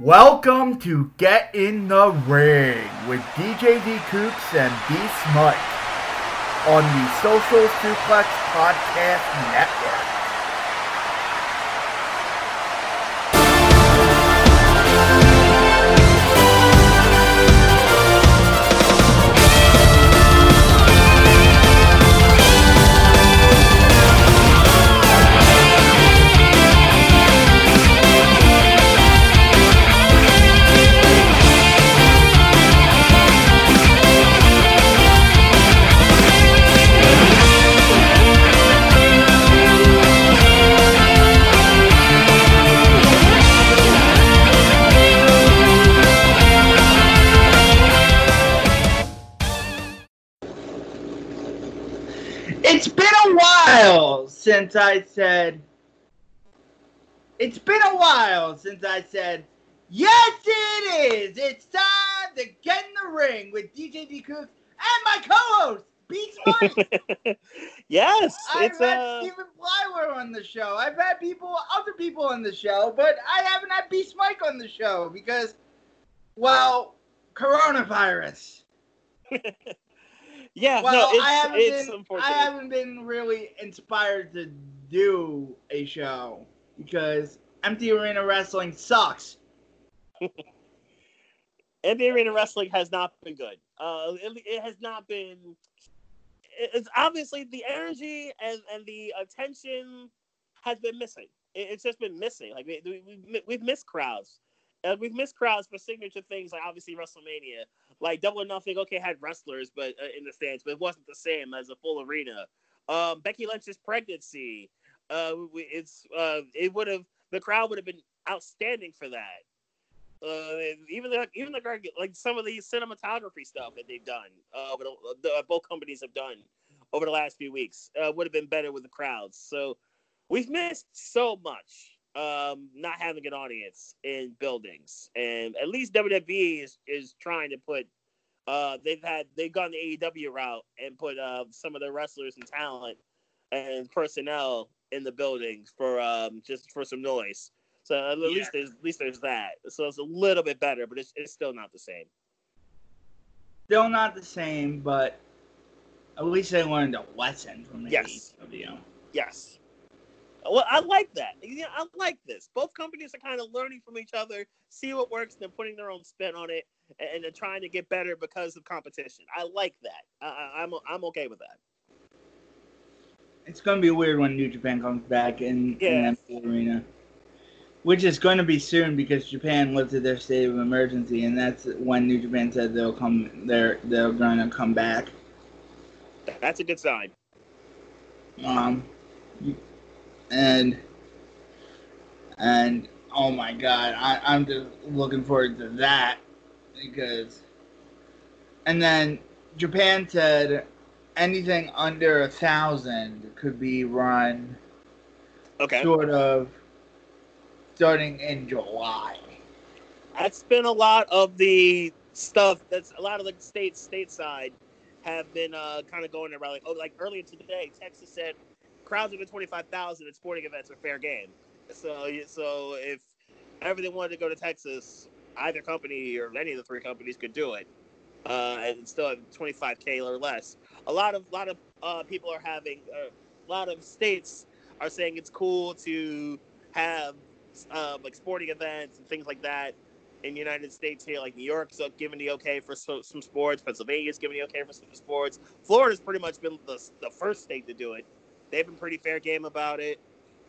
Welcome to Get in the Ring with DJ D Coops and B Smut on the Social Suplex Podcast Network. Since I said. It's been a while since I said, yes, it is. It's time to get in the ring with DJ D Cooks and my co-host, B Smart. yes, I've it's had uh, Stephen Blywer on the show. I've had people, other people on the show, but I haven't had B Smike on the show because, well, coronavirus. yeah. Well, no, it's I haven't it's been. unfortunate. I haven't been really inspired to do a show because empty arena wrestling sucks. empty arena wrestling has not been good. Uh, it, it has not been. It's obviously the energy and and the attention has been missing. It, it's just been missing. Like we, we, we've, we've missed crowds. Uh, we've missed crowds for signature things like obviously WrestleMania, like Double or Nothing. Okay, had wrestlers, but uh, in the stands, but it wasn't the same as a full arena. Um, Becky Lynch's pregnancy, uh, it's uh, it would have the crowd would have been outstanding for that. Uh, even the, even the like some of the cinematography stuff that they've done, uh, but the, both companies have done over the last few weeks, uh, would have been better with the crowds. So we've missed so much um, not having an audience in buildings, and at least WWE is, is trying to put. Uh, they've had they've gone the AEW route and put uh, some of their wrestlers and talent and personnel in the buildings for um, just for some noise. So at Yeah. least there's at least there's that. So it's a little bit better, but it's, it's still not the same. Still not the same, but at least they learned a lesson from the Yes. AEW. Yes. Well, I like that. Yeah, I like this. Both companies are kind of learning from each other, see what works, and then putting their own spin on it, and, and they're trying to get better because of competition. I like that. I, I, I'm I'm okay with that. It's gonna be weird when New Japan comes back in, Yeah. in empty arena, which is going to be soon because Japan lifted their state of emergency, and that's when New Japan said they'll come. They're they're going to come back. That's a good sign. Um, and and oh my god, I, I'm just looking forward to that because. And then Japan said anything under a thousand could be run Okay. sort of starting in July. That's been a lot of the stuff. That's a lot of the states stateside have been uh, kind of going around. Like, oh, like earlier today, Texas said crowds of over twenty five thousand at sporting events are fair game. So, so if everything wanted to go to Texas, either company or any of the three companies could do it, uh, and still have twenty five k or less. A lot of lot of uh, people are having uh, a lot of states are saying it's cool to have uh, like sporting events and things like that in the United States here, like New York's giving the okay for so, some sports, Pennsylvania's giving the okay for some sports. Florida's pretty much been the, the first state to do it. They've been pretty fair game about it.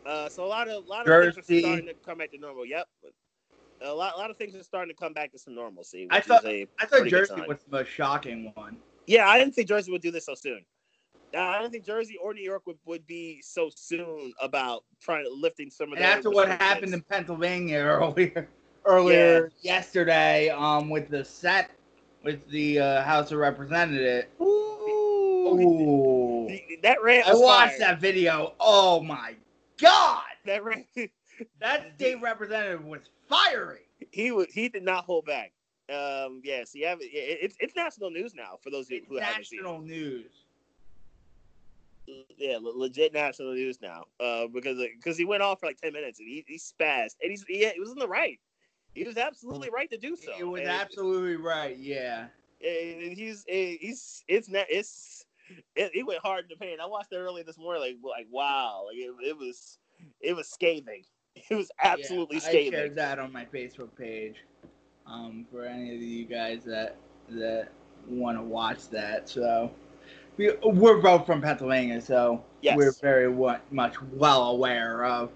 Uh, so a lot of a lot of things are starting to come back to normal. Yep, a lot a lot of things are starting to come back to some normalcy. I thought- I thought Jersey was the most shocking one. Yeah, I didn't think Jersey would do this so soon. I didn't think Jersey or New York would, would be so soon about trying to lifting some of that And after what happened in Pennsylvania earlier, earlier yesterday, um, with the set, with the uh, House of Representatives. Ooh, Ooh, The- that rant I watched fire. that video. Oh my god, That rant, that state representative was fiery. he was he did not hold back. Um, yes, you have it, it's it's national news now for those who, It's who haven't seen. national news. Yeah, le- legit national news now. Uh, because because he went off for like ten minutes and he, he spazzed and he's he, he was in the right. He was absolutely right to do so. It was And- absolutely right. Yeah. and he's he's it's not it's it, he went hard in the paint. I watched it early this morning, like like wow, like it, it was it was scathing. It was absolutely yeah, I scathing. shared that on my Facebook page. Um, for any of you guys that that want to watch that, so we we're both from Pennsylvania, so Yes. we're very wa- much well aware of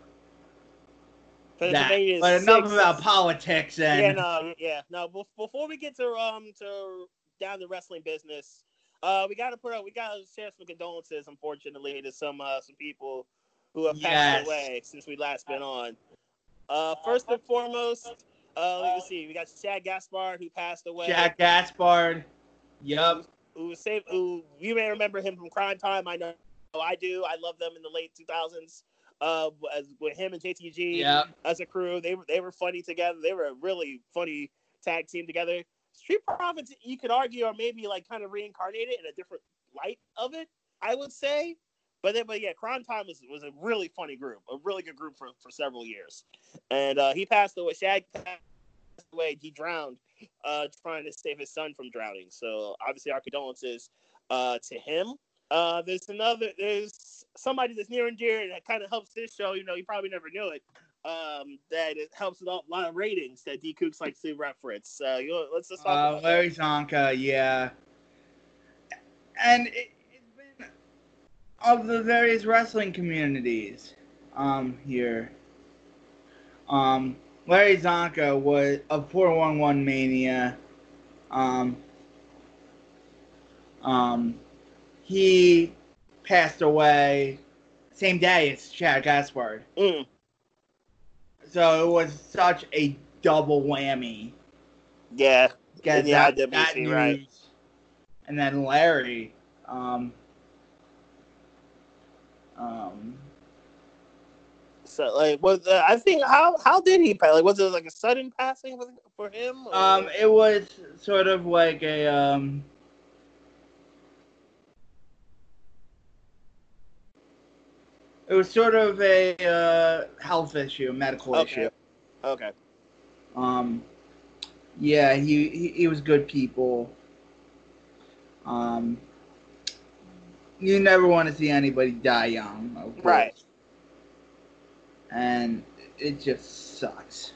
that. Pennsylvania But enough six- about politics and yeah, no, yeah, no. Before we get to um to down the wrestling business, uh, we got to put up, we got to share some condolences, unfortunately, to some uh some people who have Yes. passed away since we last been on. Uh, first and foremost, uh, let's see, we got Shad Gaspard who passed away. Shad Gaspard. Yup. who was saved, who you may remember him from Cryme Tyme. I know I do. I love them in the late 2000s. Uh, as, with him and JTG Yep. as a crew, they were they were funny together. They were a really funny tag team together. Street Profits, you could argue, are maybe like kind of reincarnated in a different light of it. I would say, but then, but yeah, Cryme Tyme was was a really funny group, a really good group for for several years. And uh, he passed away. Shad passed away. He drowned uh, trying to save his son from drowning. So obviously, our condolences uh, to him. Uh, there's another. There's somebody that's near and dear that kind of helps this show. You know, you probably never knew it. Um, that it helps with a lot of ratings that D Kooks likes to reference. Uh, you know, let's just talk Uh, about Larry Csonka, yeah. And it, it's been of the various wrestling communities um, here. Um, Larry Csonka was of 411 Mania. Um, um, he passed away same day as Shad Gaspard. Mm, So it was such a double whammy. yeah, get Yeah, that, that news. right. And then Larry, um, um, so like, was uh, I think how how did he pass? Like, was it like a sudden passing for, him? or- um, it was sort of like a, um, it was sort of a uh, health issue, a medical Okay. issue. okay. Um, yeah, he, he he was good people. Um, you never want to see anybody die young. Right. And it just sucks.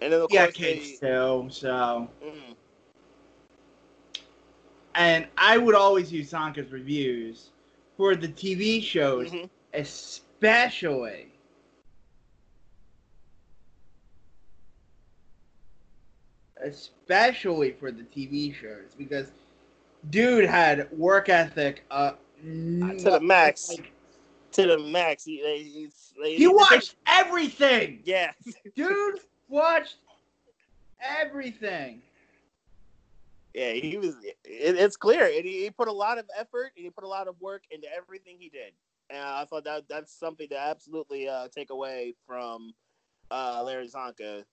And then of Yeah, kids they, too. So, mm, and I would always use Csonka's reviews for the TV shows, mhm. especially. Especially for the TV shows, because dude had work ethic uh, to the max. like, to the max. He he's, they, he watched everything. Yeah, Dude watched everything. Yeah. He was. It, it's clear, and he, he put a lot of effort and he put a lot of work into everything he did. And I thought that that's something to absolutely uh, take away from uh, Larry Csonka,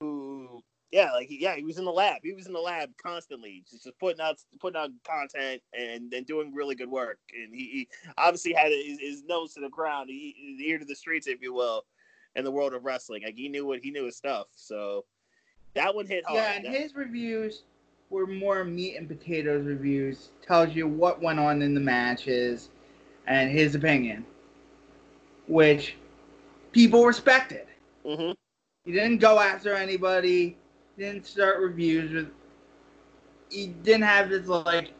who. Yeah, like he, yeah, he was in the lab. He was in the lab constantly, just, just putting out putting out content and, and doing really good work. And he, he obviously had his, his nose to the ground, he, his ear to the streets, if you will, in the world of wrestling. Like he knew what he knew his stuff. So that one hit hard. Yeah, and That- his reviews were more meat and potatoes reviews. Tells you what went on in the matches and his opinion, which people respected. Mhm. He didn't go after anybody. Didn't start reviews with. He didn't have this like,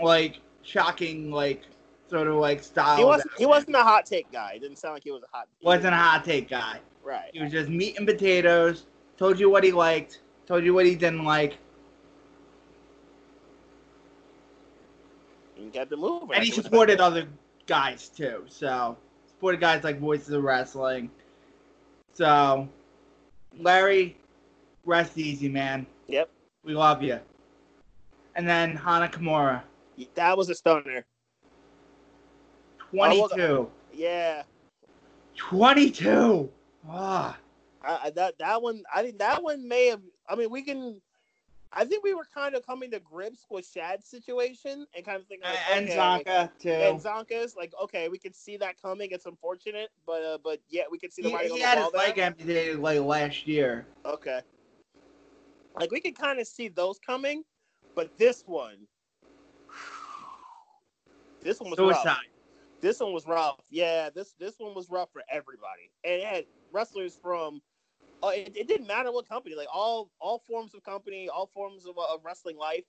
like shocking like sort of like style. He wasn't. He wasn't a hot take guy. It didn't sound like he was a hot. wasn't a hot take guy. Right. He was just meat and potatoes. Told you what he liked. Told you what he didn't like. And kept it moving. And he supported other guys too. So supported guys like Voices of Wrestling. So Larry, rest easy, man. Yep. We love you. And then Hana Kimura, That was a stunner. 22. Yeah. 22. Ah, I, that that one. I think that one may have. I mean, we can. I think we were kind of coming to grips with Shad's situation and kind of thinking, like, and okay, Csonka too. and Csonka's like, okay, we can see that coming. It's unfortunate, but uh, but yeah, we can see the he, he had his leg amputated like last year. Okay, like we could kind of see those coming, but this one, this one was rough. This one was rough. Yeah, this this one was rough for everybody, and it had wrestlers from. Uh, it, it didn't matter what company, like all all forms of company, all forms of, of wrestling life,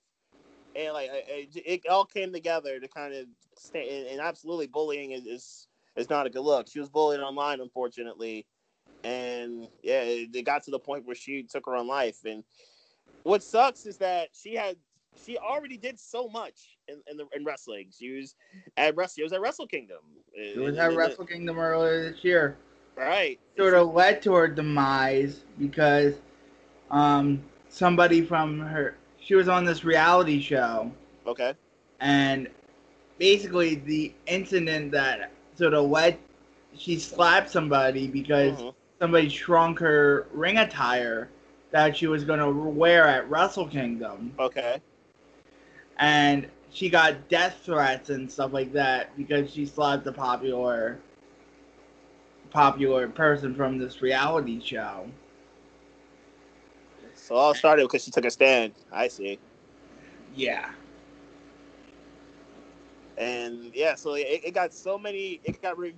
and like it, it all came together to kind of stay. And, and absolutely, bullying is, is is not a good look. She was bullied online, unfortunately, and yeah, it, it got to the point where she took her own life. And what sucks is that she had she already did so much in in, the, in wrestling. She was at Wrestle. It was at Wrestle Kingdom. It was at Wrestle Kingdom earlier this year. Right. Sort of led to her demise because um, somebody from her she was on this reality show Okay. and basically the incident that sort of led she slapped somebody because Mhm. somebody shrunk her ring attire that she was going to wear at Wrestle Kingdom Okay. and she got death threats and stuff like that because she slapped a popular popular person from this reality show. So all started because she took a stand. I see. Yeah. And yeah, so it, it got so many. It got re,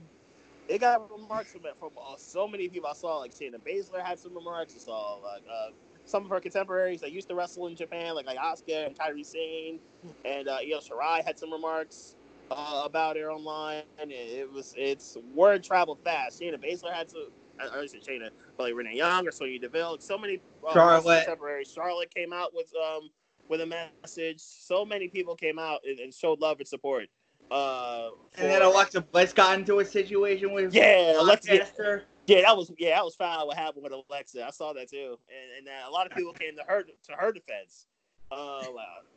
it got remarks from from uh, so many people. I saw like Shayna Baszler had some remarks. I saw like uh, some of her contemporaries that used to wrestle in Japan, like like Asuka and Kairi Sane, and uh, Io Shirai had some remarks uh, about her online. And it, was it's word traveled fast. Shayna Baszler had some. I I said Shayna, but like Renee Young or Sonya Deville. So many uh, Charlotte. contemporaries. Charlotte came out with um with a message. So many people came out and, and showed love and support. Uh, And then for- Alexa Bliss got into a situation with Yeah, Alexa- Podcaster. yeah, that was yeah, that was foul. What happened with Alexa? I saw that too, and, and uh, a lot of people came to her to her defense. Uh,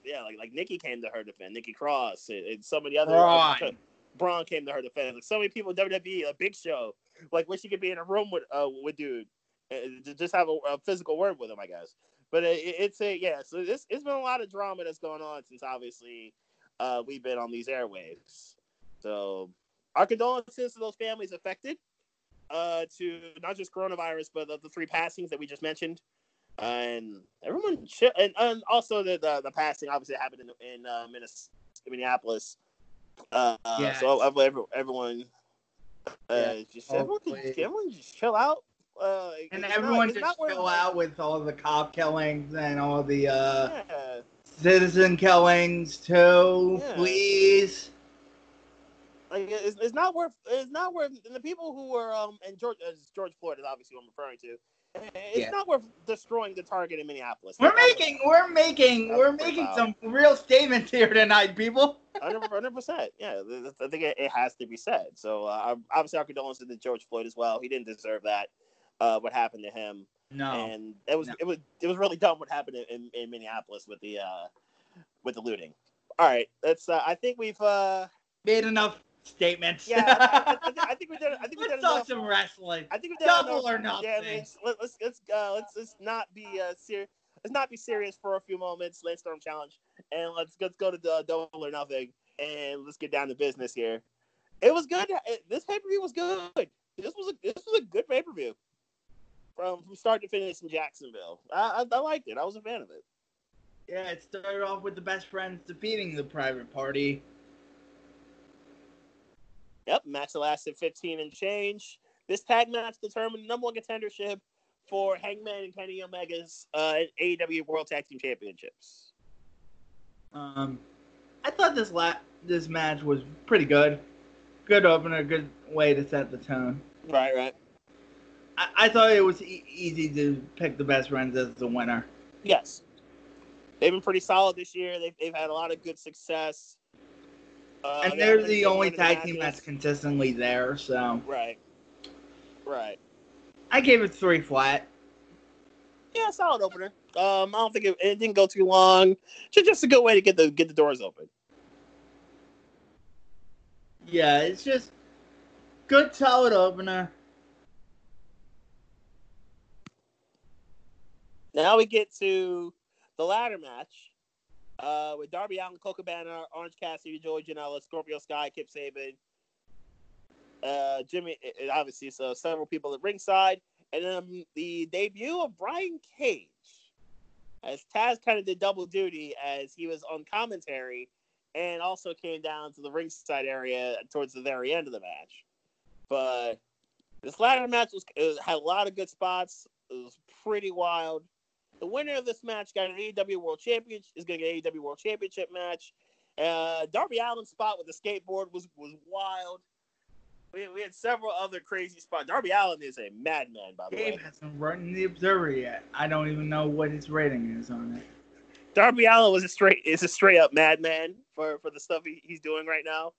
yeah, like like Nikki came to her defense. Nikki Cross and, and some of the other Braun. uh, Braun came to her defense. Like so many people WWE, a big show, like wish she could be in a room with uh with dude, uh, just have a, a physical word with him, I guess. But it- it's a yeah. So this it's been a lot of drama that's going on since obviously uh we've been on these airwaves. So our condolences to those families affected uh, to not just coronavirus, but the, the three passings that we just mentioned, and everyone, ch- and, and also the, the the passing obviously happened in in uh, Minnes- Minneapolis. Uh, Yes. So every- every- everyone, uh, Yeah, just everyone, can, everyone just chill out. Uh, And it's not- everyone just chill out with all the cop killings and all the uh, Yeah. citizen killings too. Yeah. Please. Like it's, it's not worth. It's not worth. And the people who were um and George uh, George Floyd is obviously what I'm referring to. It's Yeah. not worth destroying the target in Minneapolis. We're making we're making we're making some real statements here tonight, people. Hundred percent. Yeah, I think it, it has to be said. So uh, obviously, our condolences to George Floyd as well. He didn't deserve that. Uh, what happened to him, No. and it was No. it was it was really dumb what happened in, in Minneapolis with the uh, with the looting. All right, that's. Uh, I think we've. Uh, Made enough statements. yeah, I, I, I, I think we did. I think we Let's did talk enough. some wrestling. I think we did Double enough. or Yeah, nothing. let's let, let's let's uh, let's let's not be uh ser- let's not be serious for a few moments. Lance Storm challenge, and let's let's go to the double or nothing, and let's get down to business here. It was good. This pay per view was good. This was a this was a good pay per view from from start to finish in Jacksonville. I, I I liked it. I was a fan of it. Yeah, it started off with the best friends defeating the private party. Yep, match lasted 15 and change. This tag match determined the number one contendership for Hangman and Kenny Omega's uh, AEW World Tag Team Championships. Um, I thought this la- this match was pretty good. Good opener, good way to set the tone. Right, right. I, I thought it was e- easy to pick the best friends as the winner. Yes. They've been pretty solid this year. They've, they've had a lot of good success. Uh, and they they're haven't the only tag team that's consistently there, so Right. Right. I gave it three flat. Yeah, solid opener. Um, I don't think it, it didn't go too long. Just just a good way to get the get the doors open. Yeah, it's just good, solid opener. Now we get to the ladder match uh, with Darby Allin, Colt Cabana, Orange Cassidy, Joey Janela, Scorpio Sky, Kip Sabian, uh, Jimmy, obviously, so several people at ringside, and then the debut of Brian Cage as Taz kind of did double duty as he was on commentary and also came down to the ringside area towards the very end of the match. But this ladder match was had a lot of good spots. It was pretty wild. The winner of this match got an AEW World Championship. Is going to get an AEW World Championship match. Uh, Darby Allin's spot with the skateboard was was wild. We, we had several other crazy spots. Darby Allin is a madman, by the way. Dave hasn't written the Observer yet. I don't even know what his rating is on it. Darby Allin was a straight is a straight up madman for for the stuff he, he's doing right now.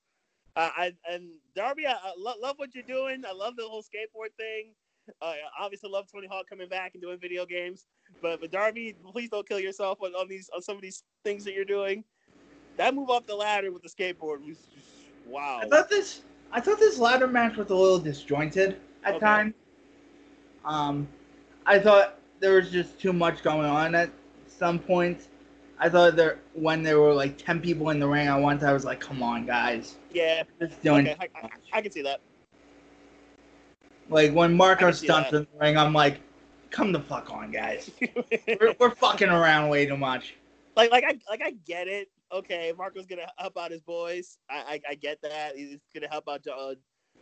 Uh, I and Darby, I, I lo- love what you're doing. I love the whole skateboard thing. Uh, I obviously love Tony Hawk coming back and doing video games. But but Darby, please don't kill yourself on, on these on some of these things that you're doing. That move up the ladder with the skateboard was just, wow. I thought this I thought this ladder match was a little disjointed at Okay. times. Um, I thought there was just too much going on at some points. I thought there when there were like ten people in the ring at once, I was like, "Come on, guys, yeah, just doing." okay, I, I, I can see that. Like when Marco I can stunts that. in the ring, I'm like, "Come the fuck on, guys. we're, we're fucking around way too much." like like I like I get it. Okay, Marko's gonna help out his boys. I I, I get that. He's gonna help out uh,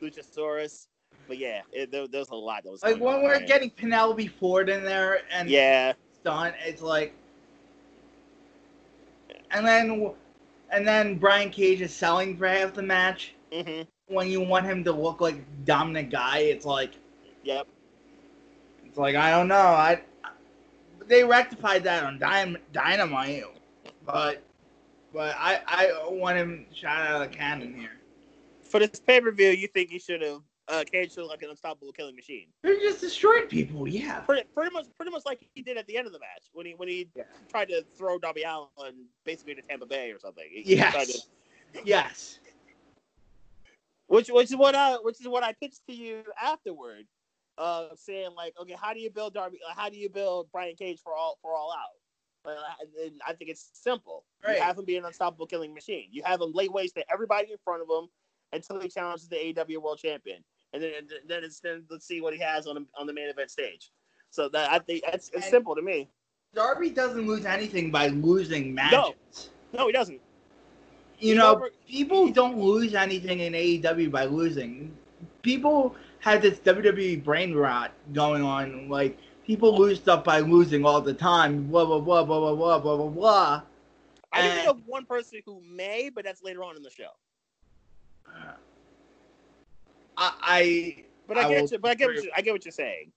Luchasaurus. But yeah, it, there, there's a lot that was Like when we're getting Penelope Ford in there and yeah stunt. It's like, and then and then Brian Cage is selling for half the match. hmm When you want him to look like dominant guy, it's like yep it's like I don't know. I they rectified that on Dyn- Dynamite, but but I I want him shot out of the cannon here. for this pay per view. You think he should have uh, should like an unstoppable killing machine? They just destroyed people. Yeah. Pretty, pretty much pretty much like he did at the end of the match when he when he Yeah. tried to throw Darby Allin basically to Tampa Bay or something. He- he Yes. to- Yes. Which which is what I which is what I pitched to you afterward, uh, saying like, okay, how do you build Darby? How do you build Brian Cage for all for all out? Well, I, I think it's simple. Right. You have him be an unstoppable killing machine. You have him lay waste to everybody in front of him until he challenges the AEW World Champion, and then then it's then let's see what he has on the, on the main event stage. So that I think that's it's simple to me. Darby doesn't lose anything by losing matches. No, he doesn't. You know, people don't lose anything in AEW by losing. People have this WWE brain rot going on. Like people lose stuff by losing all the time. Blah blah blah blah blah blah blah blah blah. I can think of one person who may, but that's later on in the show. I, I But I, I get you. But I get what you, I get what you're saying.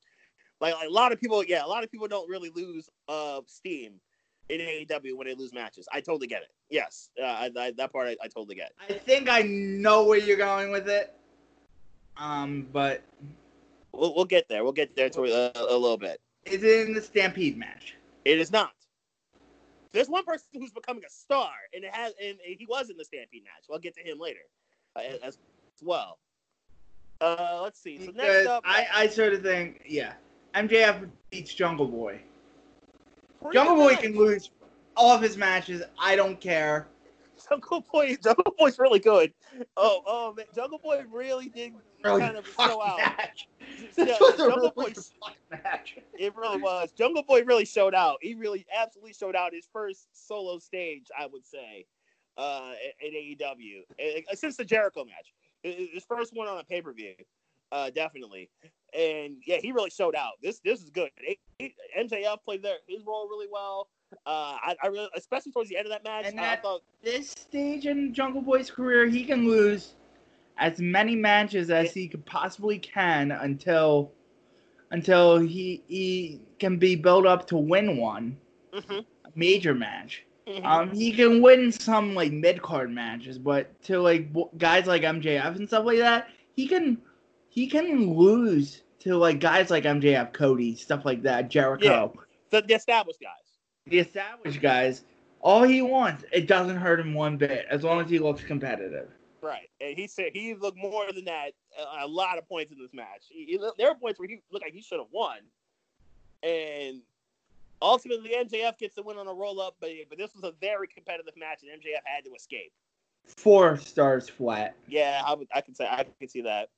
Like, like a lot of people, yeah, a lot of people don't really lose uh steam in AEW when they lose matches. I totally get it. Yes, uh, I, I, that part I, I totally get. I think I know where you're going with it. Um, but We'll, we'll get there. We'll get there to a, a little bit. is it in the Stampede match? It is not. There's one person who's becoming a star, and it has, and he was in the Stampede match. We'll get to him later, uh, as well. Uh, let's see. So next up, I, I sort of think, yeah, MJF beats Jungle Boy. Jungle Boy can lose all of his matches. I don't care. Jungle Boy, Jungle Boy's really good. Oh, oh man, Jungle Boy really did Really kind of show out. match. Yeah, was a Jungle really Boy, match. it really was. Jungle Boy really showed out. He really, absolutely showed out his first solo stage, I would say, uh, in AEW Eh, since the Jericho match. His first one on a pay per view, uh, definitely. And yeah, he really showed out. This this is good. MJF played their his role really well. Uh, I, I really, especially towards the end of that match, And I thought This stage in Jungle Boy's career, he can lose as many matches as he could possibly can until until he he can be built up to win one mhm, a major match. mhm. Um, he can win some like mid card matches, but to like guys like MJF and stuff like that, he can he can lose to like guys like MJF, Cody, stuff like that, Jericho, the, the established guys. the established guys. All he wants, it doesn't hurt him one bit as long as he looks competitive. Right, and he said he looked more than that a, a lot of points in this match. He, he- there were points where he looked like he should have won, and Ultimately, MJF gets the win on a roll up, but but this was a very competitive match, and MJF had to escape. Four stars flat. Yeah, I would. I can say I can see that.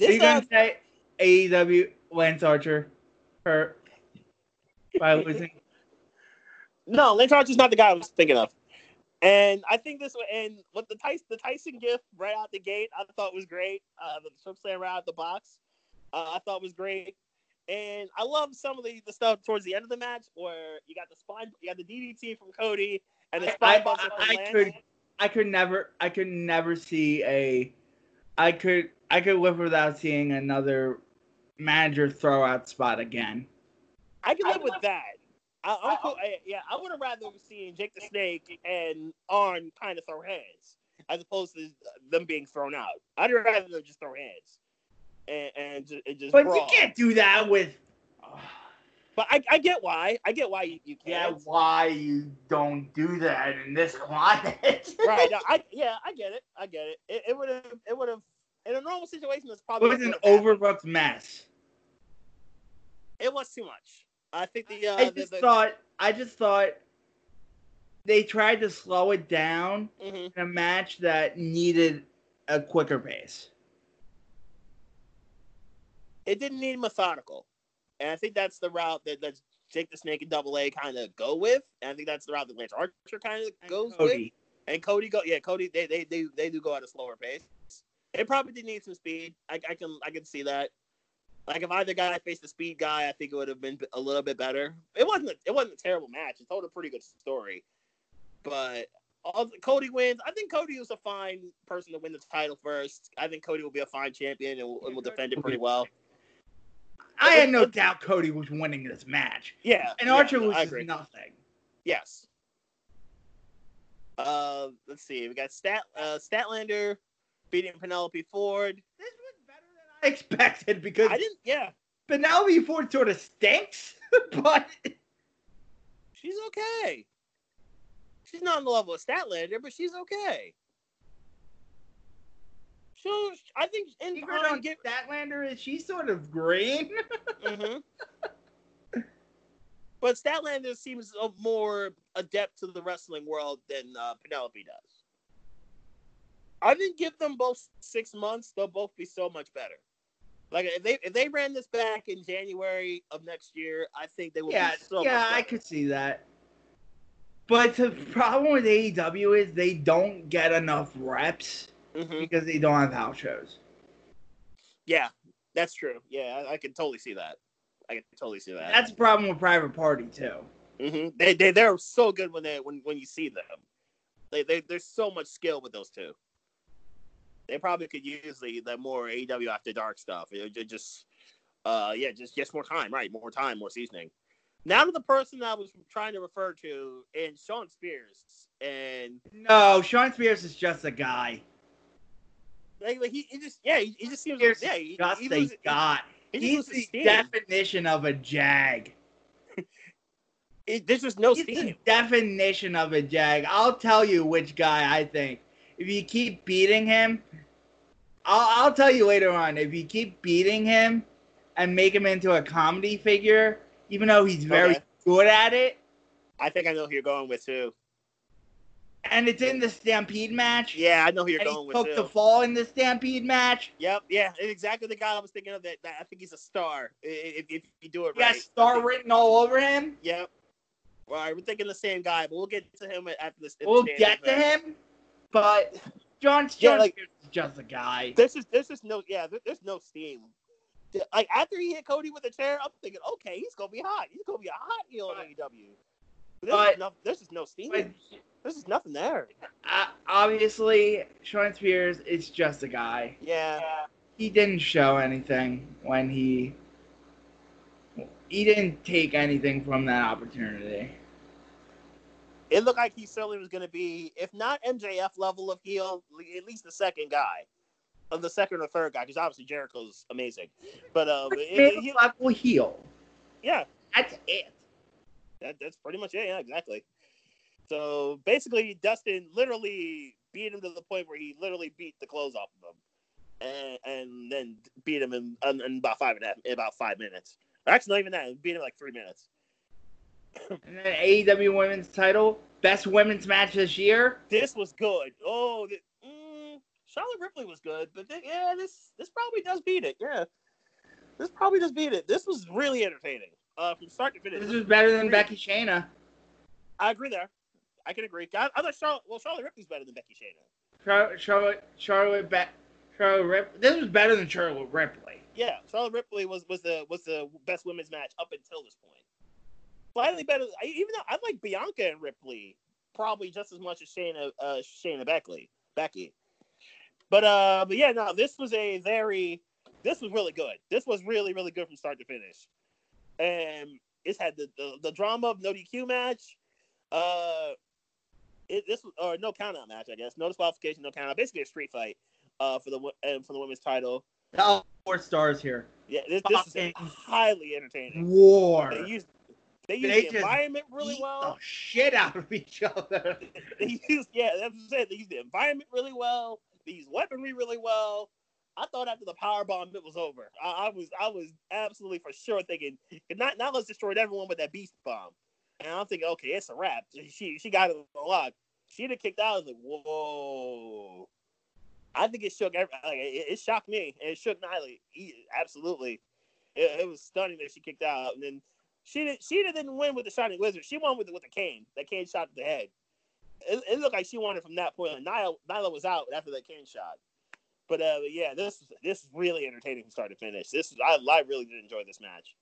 Are you This gonna say AEW Lance Archer hurt by losing? no, Lance Archer's not the guy I was thinking of. And I think this and what the Tyson the Tyson gift right out the gate I thought was great. Uh, the choke slam right out the box, uh, I thought was great. And I love some of the, the stuff towards the end of the match where you got the spine, you got the DDT from Cody and the spine I, from I Lance. could I could never I could never see a I could I could live without seeing another manager throw out spot again. I can live with that. I, I'm cool. I, yeah, I would have rather seen Jake the Snake and Arn kind of throw hands as opposed to them being thrown out. I'd rather them just throw hands and, and, just, and just But brawl. you can't do that with But I, I get why. I get why you, you Yeah, can't. why you don't do that in this climate. right. No, I yeah, I get it. I get it. It it would have it would have in a normal situation that's It probably was an overbooked mess. It was too much. I think the uh I just the, thought I just thought they tried to slow it down mhm. in a match that needed a quicker pace. it didn't need methodical. And I think that's the route that, that Jake the Snake and Double A kind of go with. And I think that's the route that Lance Archer kind of goes with. And Cody go yeah, Cody they they they, they do go at a slower pace. It probably did need some speed. I, I can I can see that. Like if either guy faced the speed guy, I think it would have been a little bit better. It wasn't a, it wasn't a terrible match. It told a pretty good story. But all, Cody wins. I think Cody was a fine person to win the title first. I think Cody will be a fine champion and will, and will defend it pretty well. I had no doubt Cody was winning this match. Yeah, And yeah, Archer no, was nothing. Yes. Uh, let's see. We got Stat uh, Statlander beating Penelope Ford. This was better than I expected because I didn't. Yeah, Penelope Ford sort of stinks, but she's okay. She's not on the level of Statlander, but she's okay. So I think in secret on get. Statlander is she's sort of green. hmm But Statlander seems more adept to the wrestling world than uh, Penelope does. I think give them both six months; they'll both be so much better. Like if they if they ran this back in January of next year, I think they would yeah, be so yeah, I could see that. But the problem with AEW is they don't get enough reps Mhm. because they don't have house shows. Yeah, that's true. Yeah, I, I can totally see that. I can totally see that. That's a problem with Private Party too. hmm They they they're so good when they when when you see them. They they there's so much skill with those two. They probably could use the the more AEW after dark stuff. It, it just uh yeah, just just more time, right? More time, more seasoning. Now to the person I was trying to refer to in Shawn Spears, and No, Shawn Spears is just a guy. Like, like he, he just yeah he, he just seems Spears yeah he, just he a loses- guy. he He's the definition of a jag. It- there's just no He's steam. definition of a jag. I'll tell you which guy I think. If you keep beating him, I'll, I'll tell you later on. If you keep beating him and make him into a comedy figure, even though he's very Okay. good at it, I think I know who you're going with too. And it's in the Stampede match, Yeah, I know who you're and going he with took too. the fall in the Stampede match, Yep, yeah, exactly the guy I was thinking of. That, that I think he's a star if, if you do it he got right. star written all over him. Yep. All right, we're thinking the same guy, but we'll get to him after this. We'll get to him, but John, Yeah, like- is just a guy. This is this is no yeah, there- there's no steam. Like after he hit Cody with a chair, I'm thinking, okay, he's gonna be hot. He's gonna be a hot heel in AEW. But there's, But- just no, there's just no steam. But there's just nothing there. uh, obviously, Shawn Spears is just a guy. Yeah. he didn't show anything when he he didn't take anything from that opportunity. It looked like he certainly was gonna be, if not MJF level of heel, at least the second guy. Of the second or third guy, because obviously Jericho's amazing. But um, it- it- he- Mid-level heel. yeah, That's it. That, that's pretty much it. Yeah, exactly. So basically, Dustin literally beat him to the point where he literally beat the clothes off of him, and, and then beat him in, in, about five and a half, in about five minutes. Actually, not even that. Beat him in like three minutes. And then AEW Women's Title, best women's match this year. This was good. Oh, th- mm, Charlotte Ripley was good, but th- yeah, this this probably does beat it. Yeah, this probably does beat it. This was really entertaining uh, from start to finish. This was better than Becky Shayna. I agree there. I can agree. I, I thought Charlotte. Well, Charlotte Ripley's better than Becky Shayna. Char- Charlotte, Charlotte, Be- Charlotte Rip. This was better than Charlotte Ripley. Yeah, Charlotte Ripley was was the was the best women's match up until this point. Slightly better, I, even though I like Bianca and Ripley probably just as much as Shayna uh, Shayna Beckley Becky. But uh, but yeah, no, this was a very this was really good. This was really really good from start to finish, and it's had the the, the drama of no DQ match. Uh, it this was or no count out match, I guess. No disqualification, no count out. Basically a street fight. Uh, for the for the women's title. All four stars here. Yeah, this, this is highly entertaining. War. They used they used They the environment really well. the shit out of each other. They used yeah, that's what saying. They used the environment really well. They used weaponry really well. I thought after the power bomb it was over. I, I was I was absolutely for sure thinking not not let's destroy everyone with that beast bomb. And I'm thinking, okay, it's a wrap. She she got it unlocked. She'd have kicked out. I was like, whoa. I think it shook. Every, like, it, it shocked me, and it shook. E- Absolutely, it, it was stunning that she kicked out, and then she did, she didn't win with the shining wizard. She won with with the cane. That cane shot to the head. It, it looked like she won it from that point. on. Nyla, Nyla was out after that cane shot. But uh, yeah, this this is really entertaining from start to finish. This is, I, I really did enjoy this match.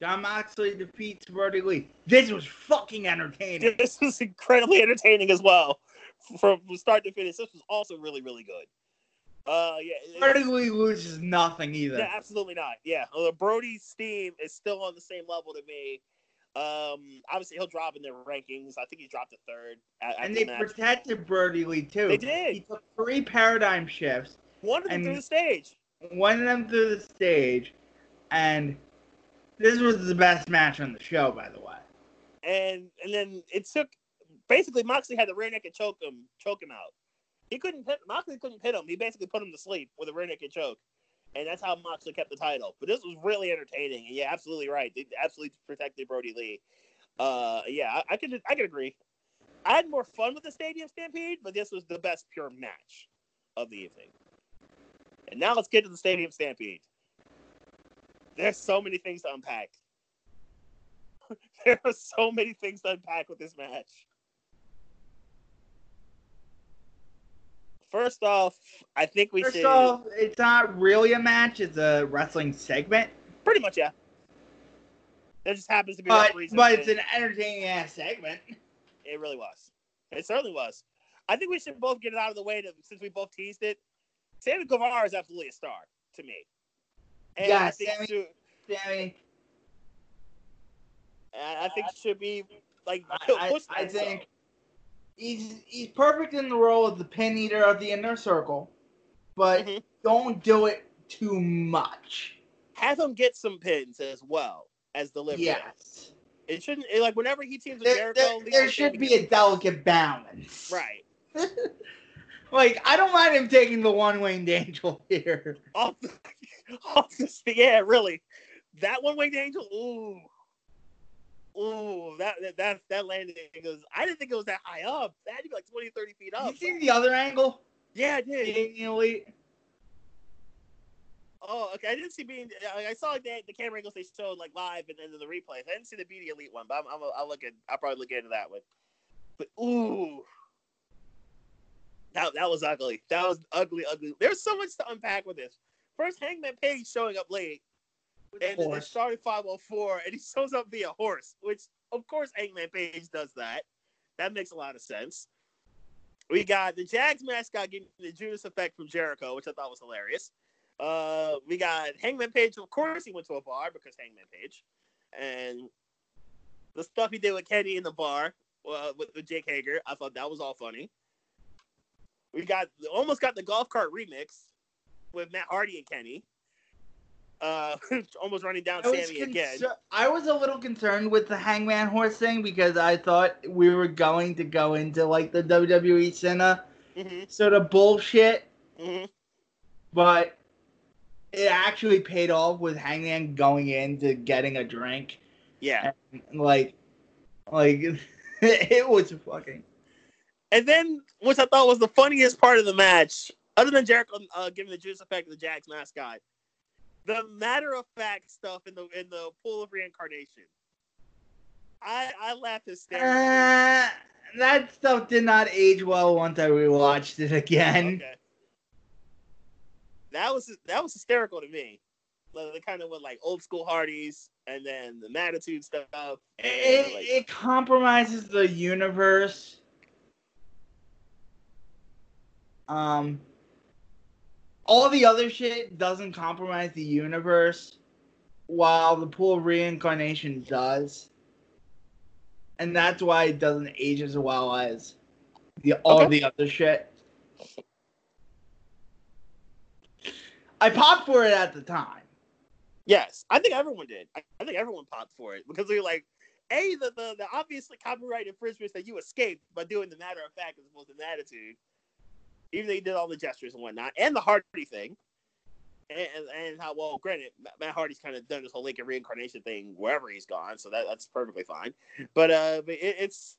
Jon Moxley defeats Brodie Lee. This was fucking entertaining. This was incredibly entertaining as well, from, start to finish. This was also really really good. Uh, yeah, Brodie Lee loses nothing either. Yeah, absolutely not. Yeah, uh, Brodie's steam is still on the same level to me. Um, obviously he'll drop in their rankings. I think he dropped to third. And they match. protected Brodie Lee too. They did. He took three paradigm shifts, one of them through the stage. one of them through the stage, and this was the best match on the show, by the way. and and then it took basically Moxley had the rear naked choke him, choke him out. He couldn't hit Moxley couldn't hit him. He basically put him to sleep with a rear naked choke, and that's how Moxley kept the title. But this was really entertaining. And yeah, absolutely right. They absolutely protected Brodie Lee. Uh, yeah, I, I could I could agree. I had more fun with the Stadium Stampede, but this was the best pure match of the evening. And now let's get to the Stadium Stampede. There's so many things to unpack. there are so many things to unpack with this match. First off, I think we First should off, it's not really a match; it's a wrestling segment. pretty much yeah. That just happens to be But but it's an entertaining ass segment. It really was. It certainly was. I think we should both get it out of the way to, since we both teased it. Sammy Guevara is absolutely a star to me. And Yeah, I think Sammy- should, Sammy, I I think should be like I, push I, I think so. he's he's perfect in the role of the pin eater of the inner circle, but Mhm. don't do it too much. have him get some pins as well as the liver. Yes, It shouldn't it, like whenever he teams with there, Jericho. there, there should be a delicate balance. right. Like I don't mind him taking the one winged angel here. Off the, off the yeah, really. That one winged angel, ooh. Ooh, that that that, that landing goes. I didn't think it was that high up. That had to be like 20, 30 feet up. you see the other angle? Yeah, I did. Being elite. Oh, okay. I didn't see being. I I saw the, the camera angles they showed like live and then the replays. I didn't see the BD Elite one, but I'm, I'm I'll look at. I'll probably look into that one. But ooh, that that was ugly. That was ugly, ugly. There's so much to unpack with this. First, Hangman Page showing up late, and then starting 504, and he shows up via horse, which of course Hangman Page does that. That makes a lot of sense. We got the Jags mascot getting the Judas effect from Jericho, which I thought was hilarious. Uh, we got Hangman Page. Of course, he went to a bar because Hangman Page, and the stuff he did with Kenny in the bar uh, with, with Jake Hager. I thought that was all funny. We got almost got the golf cart remix with Matt Hardy and Kenny. Uh, almost running down I Sammy again. I was a little concerned with the Hangman Horse thing because I thought we were going to go into like the WWE Cena hmm sort of bullshit, hmm but it actually paid off with Hangman going into getting a drink Yeah. And, like, like it was fucking. And then, which I thought was the funniest part of the match, other than Jericho uh, giving the juice effect of the Jags mascot, the matter of fact stuff in the in the pool of reincarnation. I I laughed hysterically. Uh, that stuff did not age well once I rewatched it again. Okay. That was that was hysterical to me. Like, they kind of went like old school Hardys, and then the Magnitude stuff. It, like- it compromises the universe. Um, all the other shit doesn't compromise the universe, while the pool of reincarnation does, and that's why it doesn't age as well as the all Okay. the other shit. I popped for it at the time. Yes, I think everyone did. I, I think everyone popped for it because they're like, a the, the the obviously copyright infringements that you escaped by doing the matter of fact as opposed to the attitude, even though you did all the gestures and whatnot, and the Hardy thing, and and, and how well, granted, Ma- Matt Hardy's kind of done this whole Lincoln reincarnation thing wherever he's gone, so that that's perfectly fine. But uh, it, it's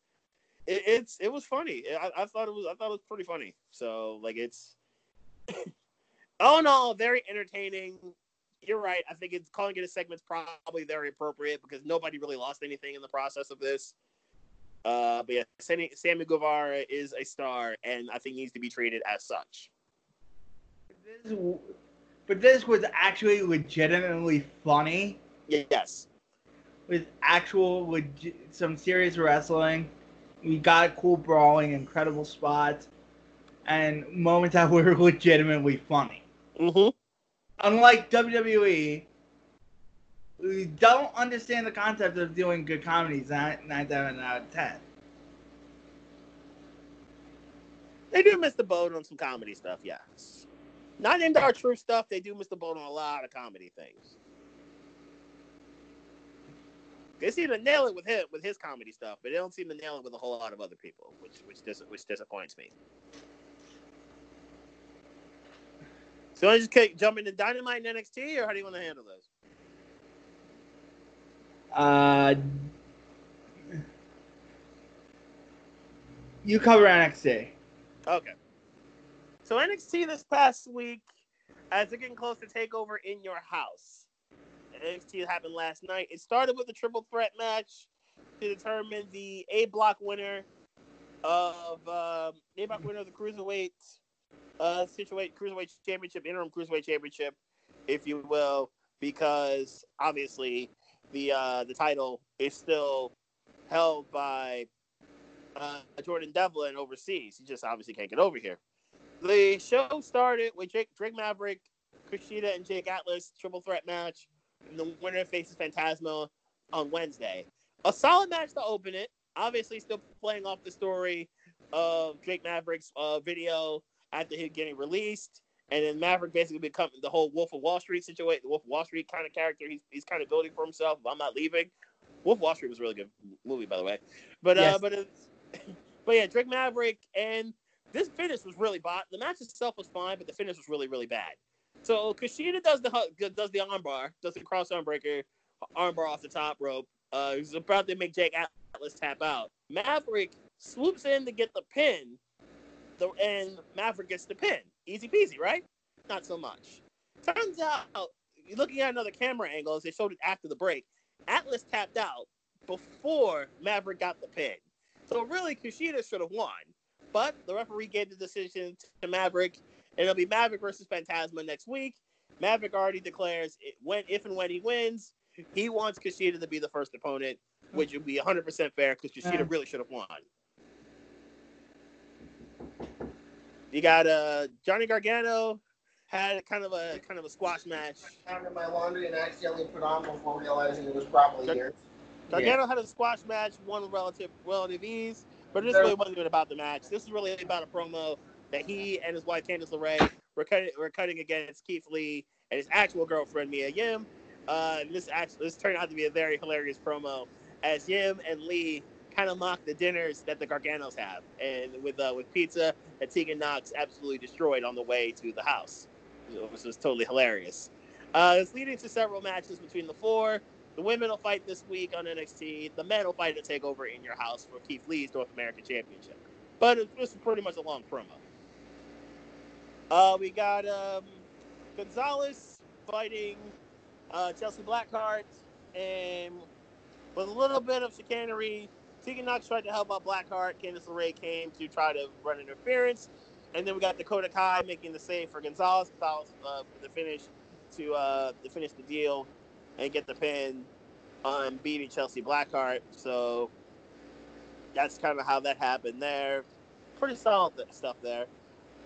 it, it's it was funny. I, I thought it was I thought it was pretty funny. So like it's in all very entertaining you're right. I think it's calling it a segment's probably very appropriate because nobody really lost anything in the process of this. Uh, but yeah, Sammy, Sammy Guevara is a star, and I think needs to be treated as such. This, but this was actually legitimately funny. Yes, with actual leg- some serious wrestling. We got cool brawling, incredible spots, and moments that were legitimately funny. mm-hmm. Unlike WWE, we don't understand the concept of doing good comedies nine, nine seven out of ten. they do miss the boat on some comedy stuff. Yes, not into our true stuff. They do miss the boat on a lot of comedy things. They seem to nail it with him with his comedy stuff, but they don't seem to nail it with a whole lot of other people, which which dis- which disappoints me. So I just jump into Dynamite and NXT, or how do you want to handle this? Uh, you cover NXT. Okay. So NXT this past week, as they're getting close to Takeover in your house. NXT happened last night. It started with a triple threat match to determine the A block winner of um, A block winner of the cruiserweight uh, situate cruiserweight championship, interim cruiserweight championship, if you will, because obviously the uh, the title is still held by uh, Jordan Devlin overseas. He just obviously can't get over here. The show started with Jake, Drake Maverick, Kushida, and Jake Atlas triple threat match. And the winner faces Fantasma on Wednesday. A solid match to open it. Obviously, still playing off the story of Drake Maverick's uh, video after him getting released. And then Maverick basically becoming the whole Wolf of Wall Street situation, the Wolf of Wall Street kind of character he's, he's kind of building for himself. I'm not leaving. Wolf of Wall Street was a really good movie, by the way. But uh, but it's, but yeah, Drake Maverick and this finish was really bad. The match itself was fine, but the finish was really really bad. So Kushida does the does the armbar, does the cross armbreaker, armbar off the top rope. Uh, he's about to make Jake Atlas tap out. Maverick swoops in to get the pin, the, and Maverick gets the pin. Easy peasy, right? Not so much. Turns out, looking at another camera angle, as they showed it after the break, Atlas tapped out before Maverick got the pin. So really, Kushida should have won. But the referee gave the decision to Maverick, and it'll be Maverick versus Fantasma next week. Maverick already declares it, when, if and when he wins, he wants Kushida to be the first opponent, which would be 100% fair because Kushida really should have won. You got uh, Johnny Gargano had kind of a kind of a squash match. Counted my laundry and accidentally put on before realizing it was probably Good. here. Gargano had a squash match, won with relative relative ease, but this really wasn't even about the match. This is really about a promo that he and his wife Candice LeRae were cutting were cutting against Keith Lee and his actual girlfriend Mia Yim. Uh, this actually this turned out to be a very hilarious promo as Yim and Lee kind of mock the dinners that the Garganos have, and with uh, with pizza that Tegan Knox absolutely destroyed on the way to the house, which was totally hilarious. Uh, it's leading to several matches between the four. The women will fight this week on NXT. The men will fight to take over in your house for Keith Lee's North American Championship. But it was pretty much a long promo. Uh, we got um, Gonzalez fighting uh, Chelsea Blackheart, and with a little bit of chicanery, Tegan Knox tried to help out Blackheart. Candice LeRae came to try to run interference, and then we got Dakota Kai making the save for Gonzalez. Gonzalez uh, for the finish to uh, to finish the deal and get the pin on beating Chelsea Blackheart. So that's kind of how that happened there. Pretty solid stuff there.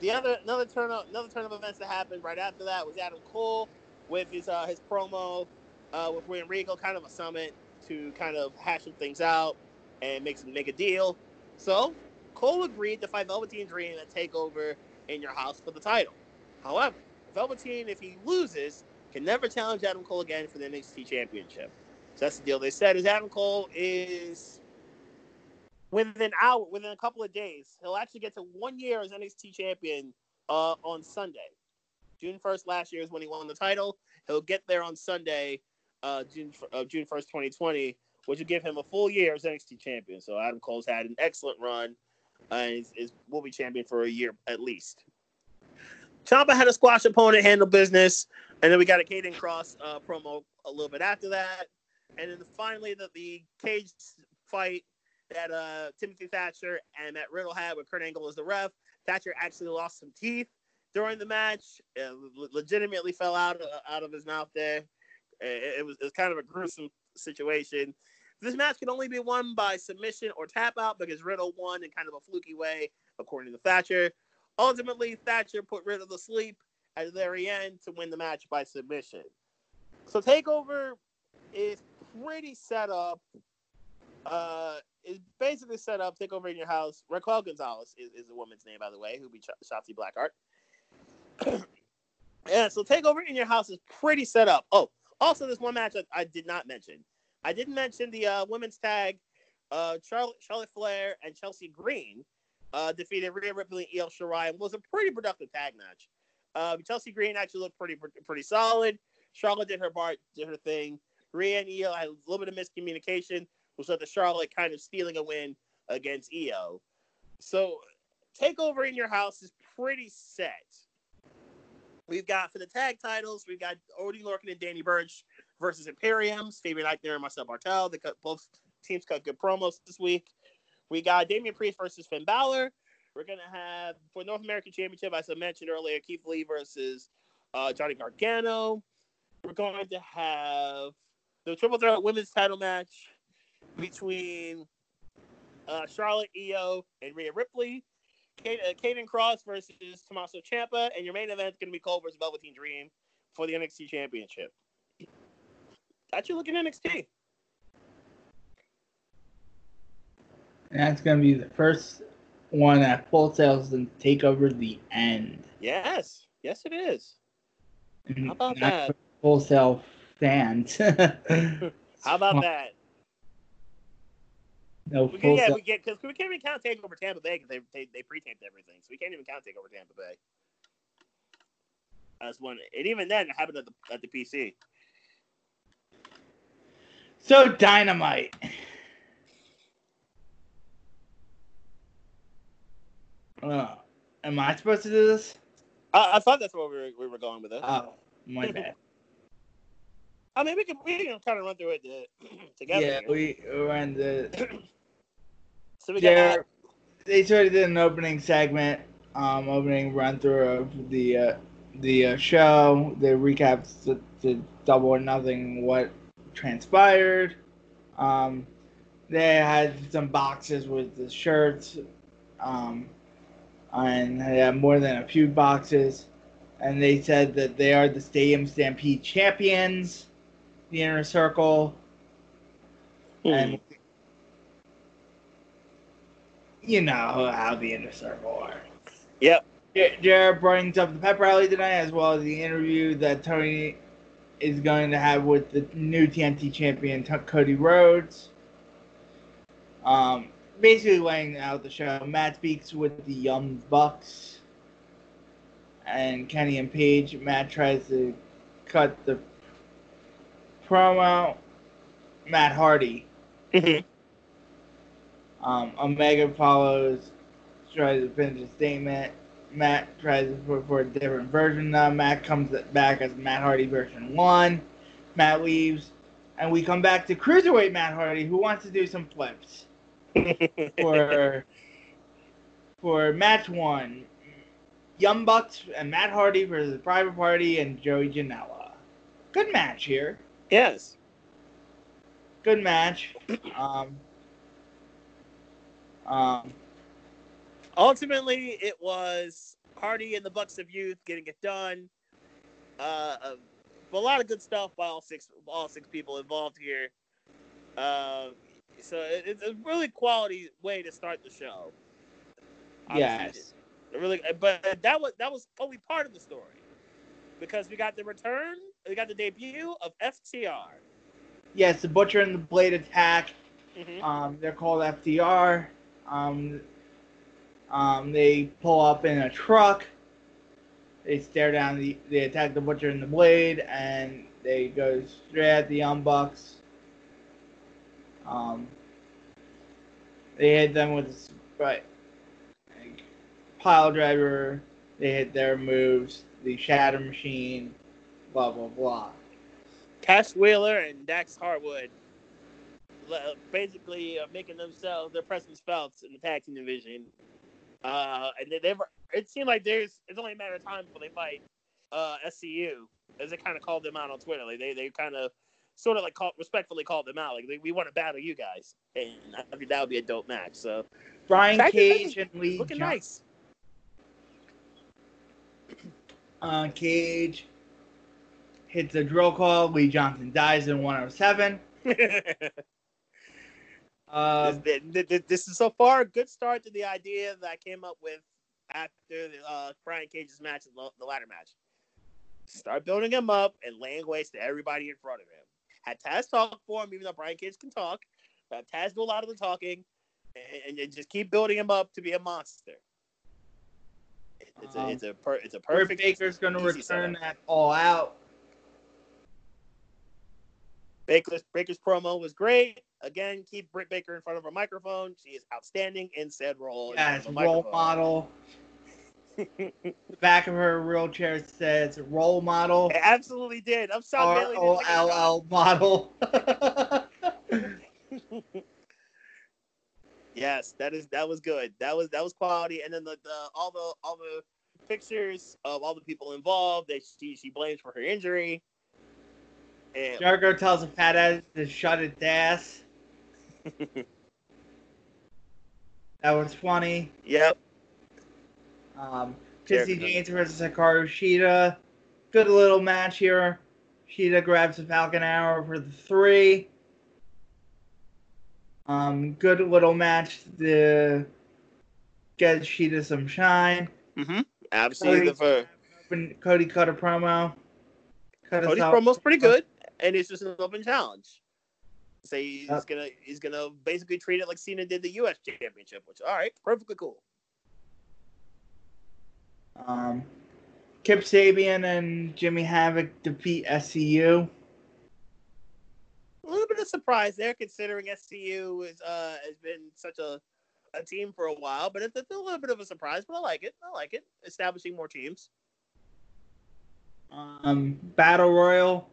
The other another turn of, another turn of events that happened right after that was Adam Cole with his uh, his promo uh, with William Regal, kind of a summit to kind of hash some things out and make some make a deal. So Cole agreed to fight Velveteen Dream at Takeover in your house for the title. However, Velveteen, if he loses, can never challenge Adam Cole again for the NXT Championship. So that's the deal. They said is Adam Cole is within hour, within a couple of days, he'll actually get to one year as NXT champion uh, on Sunday. June 1st last year is when he won the title. He'll get there on Sunday, uh, June uh, June 1st, 2020, which will give him a full year as NXT champion. So Adam Cole's had an excellent run and is, is will be champion for a year at least. Ciampa had a squash opponent handle business, and then we got a Caden Cross uh, promo a little bit after that, and then finally the, the cage fight that uh, Timothy Thatcher and Matt Riddle had with Kurt Angle as the ref. Thatcher actually lost some teeth during the match. It legitimately fell out of, out of his mouth there. It, it, was, it was kind of a gruesome situation. This match can only be won by submission or tap out because Riddle won in kind of a fluky way, according to Thatcher. Ultimately, Thatcher put Riddle to sleep at the very end to win the match by submission. So Takeover is pretty set up. Uh, is basically set up. Takeover in your house. Raquel Gonzalez is, is the woman's name, by the way, who be Sh- Shotzi Blackheart. yeah, so Takeover in your house is pretty set up. Oh, also this one match I, I did not mention. I didn't mention the uh, women's tag. Uh, Charlotte, Charlotte Flair and Chelsea Green uh, defeated Rhea Ripley and Io Shirai. It was a pretty productive tag match. Uh, Chelsea Green actually looked pretty pretty solid. Charlotte did her part, did her thing. Rhea and Io had a little bit of miscommunication which led to Charlotte kind of stealing a win against Io. So takeover in your house is pretty set. We've got for the tag titles, we've got Oney Lorcan and Danny Burch versus Imperium, Stevie Aichner and Marcel Barthel. They cut both teams cut good promos this week. We got Damian Priest versus Finn Balor. We're gonna have for North American Championship, as I mentioned earlier, Keith Lee versus uh, Johnny Gargano. We're going to have the triple threat women's title match between uh, Charlotte Io and Rhea Ripley. Kate, uh, Caden Cross versus Tommaso Ciampa, and your main event is going to be Cole versus Velveteen Dream for the NXT Championship. That's your looking NXT. And that's going to be the first one at Full Sales and take over the end. Yes, yes, it is. How about that? Full Sail fans. How about that? No, we can, yeah, we get because we can't even count Takeover Tampa Bay because they, they they pre-taped everything, so we can't even count Takeover Tampa Bay. That's one, and even then, it happened at the at the PC. So dynamite. Uh, am I supposed to do this? I, I thought that's where we were, we were going with it. Oh, my bad. I mean, we can we can kind of run through it uh, together. Yeah, we ran the. so we got. They sort of did an opening segment, um, opening run through of the uh, the uh, show. They recapped the, the double or nothing what transpired. Um, they had some boxes with the shirts, um, and they had more than a few boxes. And they said that they are the Stadium Stampede champions the inner circle, mm. and you know how the inner circle works. Yep. Jared brings up the pep rally tonight, as well as the interview that Tony is going to have with the new TNT champion Cody Rhodes. Um, basically laying out the show. Matt speaks with the Young Bucks and Kenny and Paige. Matt tries to cut the promo Matt Hardy. Mhm. Um, Omega follows, tries to finish a statement. Matt tries put for a different version. Now Matt comes back as Matt Hardy version one. Matt leaves, and we come back to cruiserweight Matt Hardy, who wants to do some flips for for match one. Young Bucks and Matt Hardy versus Private Party and Joey Janela. Good match here. yes. Good match. Um, um, Ultimately, it was Hardy and the Bucks of Youth getting it done. Uh, uh, a lot of good stuff by all six all six people involved here. Uh, so it, it's a really quality way to start the show. Obviously, yes. it really, but that was that was only part of the story because we got the return, we got the debut of FTR. Yes, the Butcher and the Blade attack. Mhm. Um, they're called FTR. Um, um, they pull up in a truck. They stare down the. They attack the Butcher and the Blade, and they go straight at the Young Bucks. Um, they hit them with right, like, pile driver. They hit their moves. The Shatter Machine. Blah blah blah. Cash Wheeler and Dax Harwood basically uh, making themselves their presence felt in the tag team division. Uh, and they, they've it seemed like there's it's only a matter of time before they fight uh, SCU, as they kind of called them out on Twitter. Like they they kind of sort of like call, respectfully called them out. Like they, we want to battle you guys, and I think that would be a dope match. So Brian Cage and Lee looking John- nice. uh, Cage hits a Drill Claw. Lee Johnson dies in 107. Uh, this, this- this- is so far a good start to the idea that I came up with after the, uh, Brian Cage's match, the, ladder match. Start building him up and laying waste to everybody in front of him. Had Taz talk for him, even though Brian Cage can talk. Have Taz do a lot of the talking, and, and just keep building him up to be a monster. It's a, Um, it's a, per, it's a perfect. Baker's going to return setup. that all out. Baker's, Baker's promo was great. Again, keep Britt Baker in front of a microphone. She is outstanding in said role. Yes, role model. the back of her wheelchair says role model. It absolutely did. I'm sorry. O L L model. Yes, that is that was good. That was that was quality. And then the, the all the all the pictures of all the people involved that she she blames for her injury. And Jericho tells a fat ass to shut its ass. That was funny. yep, Um, Chrissy. James versus Hikaru Shida. Good little match here. Shida grabs the Falcon Arrow for the three. Um, good little match to get Shida some shine. mm-hmm. absolutely. Cody, The, Cody cut a promo. Cut Cody's promo's pretty good, and it's just an open challenge. Say he's Yep. gonna he's gonna basically treat it like Cena did the U.S. Championship, which all right, perfectly cool. Um, Kip Sabian and Jimmy Havoc defeat SCU. a little bit of surprise there, considering SCU is uh has been such a a team for a while, but it's, it's a little bit of a surprise. But I like it. I like it. Establishing more teams. Um, Battle Royal.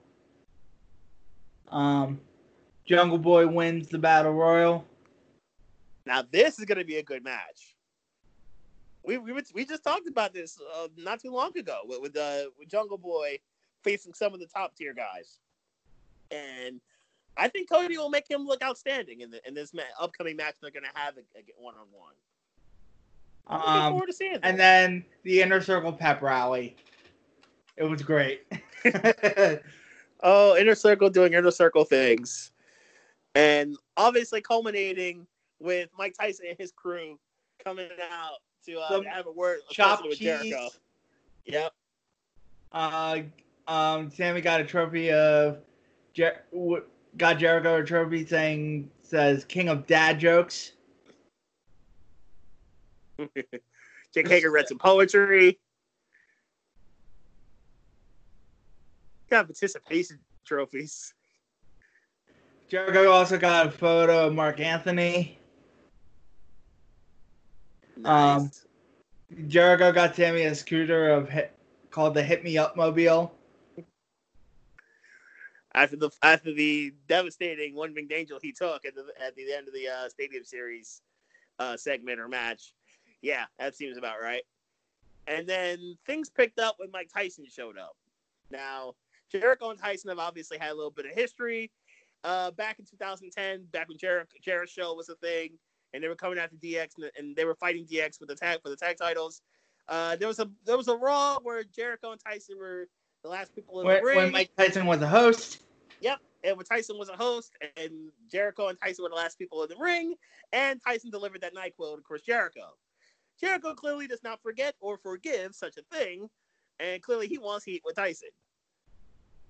Um, Jungle Boy wins the Battle Royal. Now this is going to be a good match. We we, we just talked about this uh, not too long ago with with, uh, with Jungle Boy facing some of the top tier guys, and I think Cody will make him look outstanding in the in this ma- upcoming match they're going to have a one on one. I'm looking Um, forward to seeing that. and then the Inner Circle pep rally. It was great. Oh, inner circle doing inner circle things, and obviously culminating with Mike Tyson and his crew coming out to, uh, to have a word Chopped with. Jericho. Yep. Uh, um, Sammy got a trophy of Jer- got Jericho a trophy saying says King of Dad jokes. Jake Hager read some poetry. Got participation trophies. Jericho also got a photo of Marc Anthony. Nice. Um, Jericho got Tammy a scooter of hit, called the Hit Me Up Mobile. after the after the devastating one winged angel he took at the at the end of the uh, Stadium Series uh, segment or match. Yeah, that seems about right. And then things picked up when Mike Tyson showed up. Now Jericho and Tyson have obviously had a little bit of history. Uh, back in 2010, back when Jericho JeriShow was a thing, and they were coming after DX and, and they were fighting DX for the tag for the tag titles. Uh, there was a there was a Raw where Jericho and Tyson were the last people in When, the ring. when Mike Tyson was a host. Yep. And when Tyson was a host, and Jericho and Tyson were the last people in the ring, and Tyson delivered that NyQuil to Chris Jericho. Jericho clearly does not forget or forgive such a thing, and clearly he wants heat with Tyson.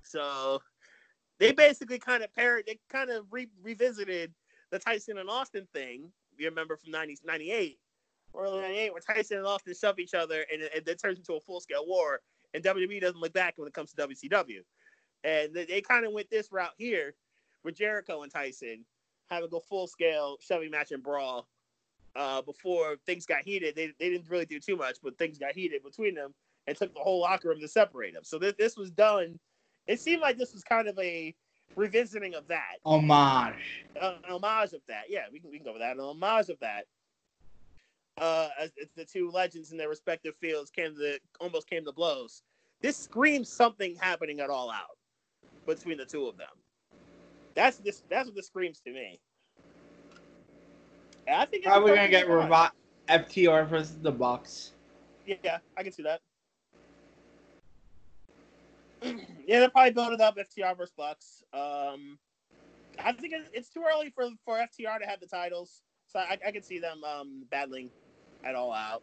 So they basically kind of paired, they kind of re- revisited the Tyson and Austin thing. You remember from 90, 98, early 98, where Tyson and Austin shove each other, and it, it turns into a full scale war, and WWE doesn't look back when it comes to WCW. And they, they kind of went this route here with Jericho and Tyson having a full scale shoving match and brawl uh, before things got heated. They, they didn't really do too much, but things got heated between them and took the whole locker room to separate them. So this, this was done. It seemed like this was kind of a revisiting of that, Homage. uh, an homage of that. Yeah, we can, we can go with that. An homage of that. Uh, the two legends in their respective fields came to almost came to blows. This screams something happening at all out between the two of them. That's this. That's what this screams to me. And I think it's Probably gonna get. Revi- FTR versus the Bucks. Yeah, I can see that. yeah, they'll probably build it up FTR versus Bucks. Um, I think it's too early for for FTR to have the titles, so I, I can see them um, battling at all out.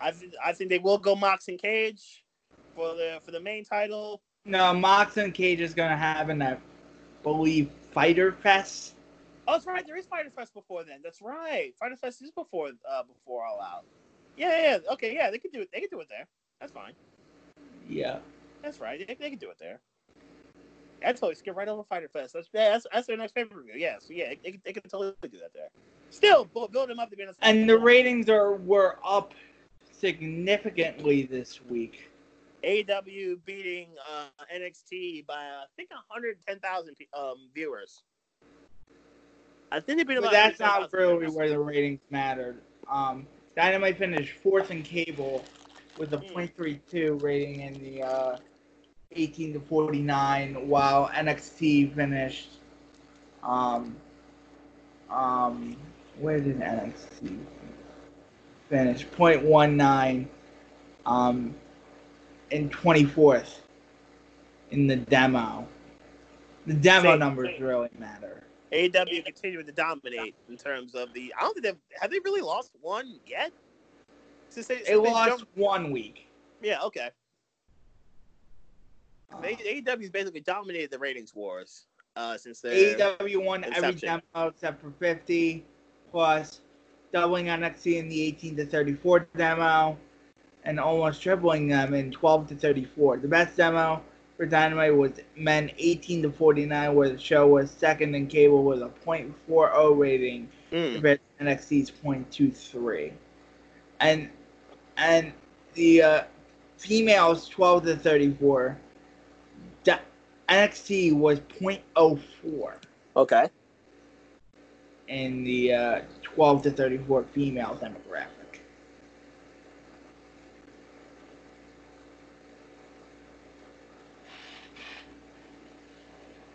I think I think they will go Mox and Cage for the for the main title. No, Mox and Cage is gonna have an, I believe, Fyter Fest. Oh, that's right. There is Fyter Fest before then. That's right. Fyter Fest is before uh before All Out. Yeah, yeah. yeah. Okay, yeah. They could do it. They could do it there. That's fine. Yeah. That's right. They, they can do it there. I totally skip right over Fyter Fest. That's yeah, that's, that's their next pay per view. Yeah, so yeah, they, they, they can totally do that there. Still, build, build them up to be And the ratings are were up significantly this week. AEW beating uh, NXT by I think 110,000 um, viewers. I think they beat them But that's not really where the ratings mattered. Um, Dynamite finished fourth in cable with a Hmm. .32 rating in the uh, 18 to 49, while NXT finished. Um, um, where did NXT finish? .19 um, in 24th in the demo. The demo Same. numbers really matter. AEW continuing to dominate in terms of the. I don't think they've have they really lost one yet. Since they, since It they lost jumped- one week. yeah, okay. Uh, They, AEW's basically dominated the ratings wars uh, since they. AEW won every demo except for 50, plus doubling NXT in the 18 to 34 demo, and almost tripling them in 12 to 34. The best demo for Dynamite was men 18 to 49, where the show was second and cable with a .40 rating Mm. compared to NXT's .23. And and the uh, females 12 to 34, da- NXT was .04 Okay. in the uh, 12 to 34 female demographic.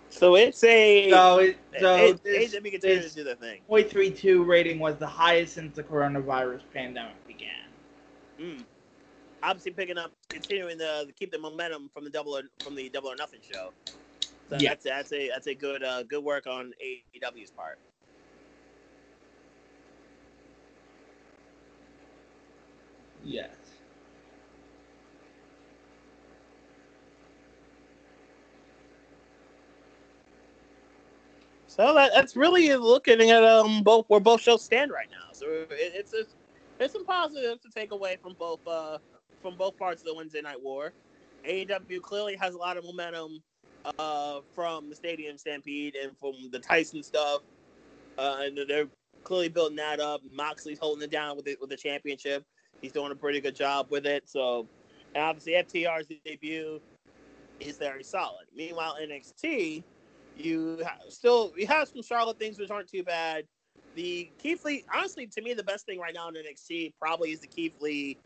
So it's a. So, it, so A- this, AEW continues this to do their thing. .32 rating was the highest since the coronavirus pandemic began. Mm. Obviously, picking up, continuing to keep the momentum from the double or, from the double or nothing show. So Yeah. that's that's a that's a good uh, good work on AEW's part. Yes. So that, that's really looking at um both where both shows stand right now. So it, it's it's there's some positives to take away from both uh from both parts of the Wednesday Night War. AEW clearly has a lot of momentum uh, from the Stadium Stampede and from the Tyson stuff. Uh, and they're clearly building that up. Moxley's holding it down with it with the championship. He's doing a pretty good job with it. So, and obviously FTR's debut is very solid. Meanwhile, NXT, you still you have some Charlotte things which aren't too bad. The Keith Lee, honestly, to me, the best thing right now in NXT probably is the Keith Lee,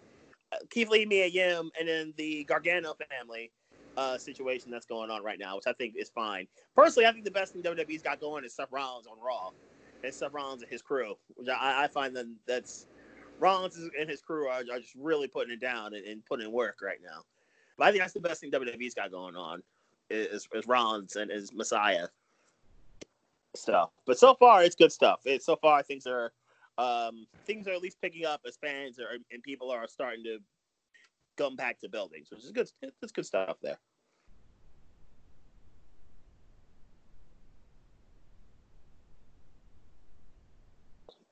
uh, Keith Lee, Mia Yim, and then the Gargano family uh, situation that's going on right now, which I think is fine. Personally, I think the best thing WWE's got going is Seth Rollins on Raw, and Seth Rollins and his crew, which I, I find that that's Rollins and his crew are, are just really putting it down and, and putting in work right now. But I think that's the best thing WWE's got going on is, is Rollins and his Messiah stuff. But so far, it's good stuff. It, so far, things are um, things are at least picking up as fans are, and people are starting to come back to buildings, which is good. It's good stuff there.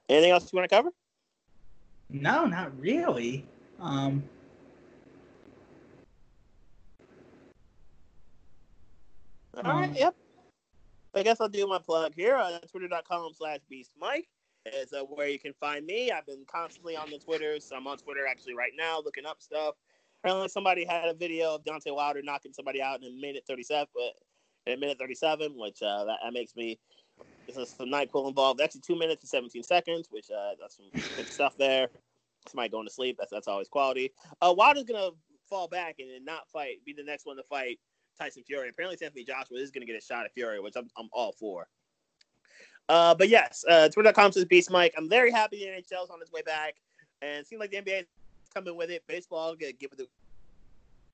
Anything else you want to cover? No, not really. Um, All right, Um, yep. I guess I'll do my plug here. Uh, Twitter.com slash Beast Mike is uh, where you can find me. I've been constantly on the Twitter. So I'm on Twitter actually right now looking up stuff. Apparently, somebody had a video of Deontay Wilder knocking somebody out in a minute 37, but in a minute 37, which uh, that, that makes me. this is some night pool involved. Actually, two minutes and 17 seconds, which uh, that's some good stuff there. Somebody going to sleep. That's that's always quality. Uh, Wilder's gonna fall back and then not fight. Be the next one to fight Tyson Fury. Apparently, Anthony Joshua is going to get a shot at Fury, which I'm, I'm all for. Uh, but yes, uh, Twitter.com says Beast Mike. I'm very happy the NHL's on its way back, and it seems like the NBA is coming with it. Baseball, give it the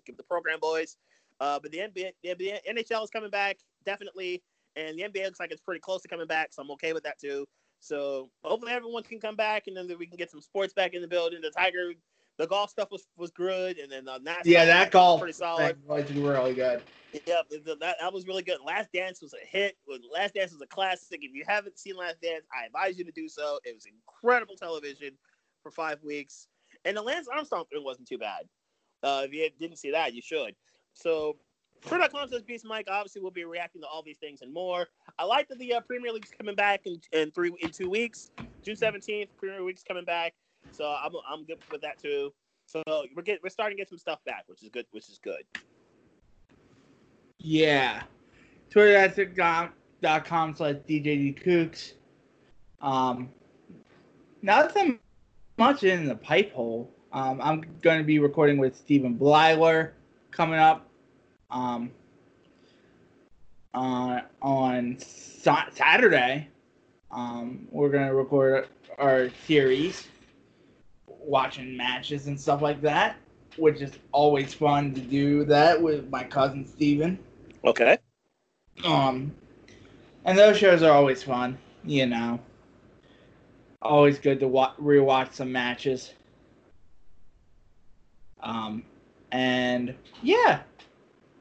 give it the program boys. Uh, but the NBA, the NBA, NHL is coming back definitely, and the NBA looks like it's pretty close to coming back, so I'm okay with that too. So hopefully everyone can come back, and then we can get some sports back in the building. The Tiger, the golf stuff was was good, and then NASCAR yeah, that was golf pretty solid. was really good. Yep, th- th- that, that was really good. Last Dance was a hit. Last Dance was a classic. If you haven't seen Last Dance, I advise you to do so. It was incredible television for five weeks, and the Lance Armstrong thing wasn't too bad. Uh, if you didn't see that, you should. So, Twitter.com says Beast Mike. Obviously, we'll be reacting to all these things and more. I like that the uh, Premier League's coming back in, in three in two weeks. June seventeenth, Premier League's coming back. So I'm I'm good with that too. So we're get, we're starting to get some stuff back, which is good. Which is good. Yeah. Twitter.com slash DJD Um, nothing much in the pipe hole. Um, I'm going to be recording with Stephen Blyler coming up um, uh, on Sa- Saturday. Um, we're going to record our series, watching matches and stuff like that, which is always fun to do that with my cousin Stephen. Okay. Um, and those shows are always fun, you know. Always good to wa- rewatch some matches. Um, and yeah,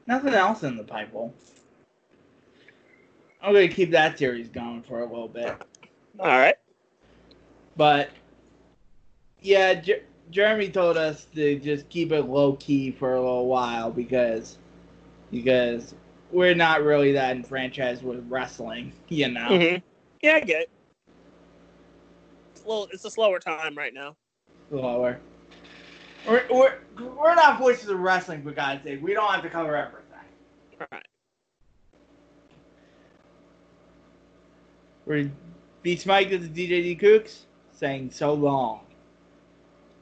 nothing else in the pipe hole. I'm gonna keep that series going for a little bit, All right. but yeah, Jer- Jeremy told us to just keep it low key for a little while because because we're not really that enfranchised with wrestling, you know. Mm-hmm. Yeah, I get it. It's a, little, it's a slower time right now. Lower. We're, we're, we're not voices of wrestling, for God's sake. We don't have to cover everything. All right. We're Beast Mike to the DJD Kooks saying so long.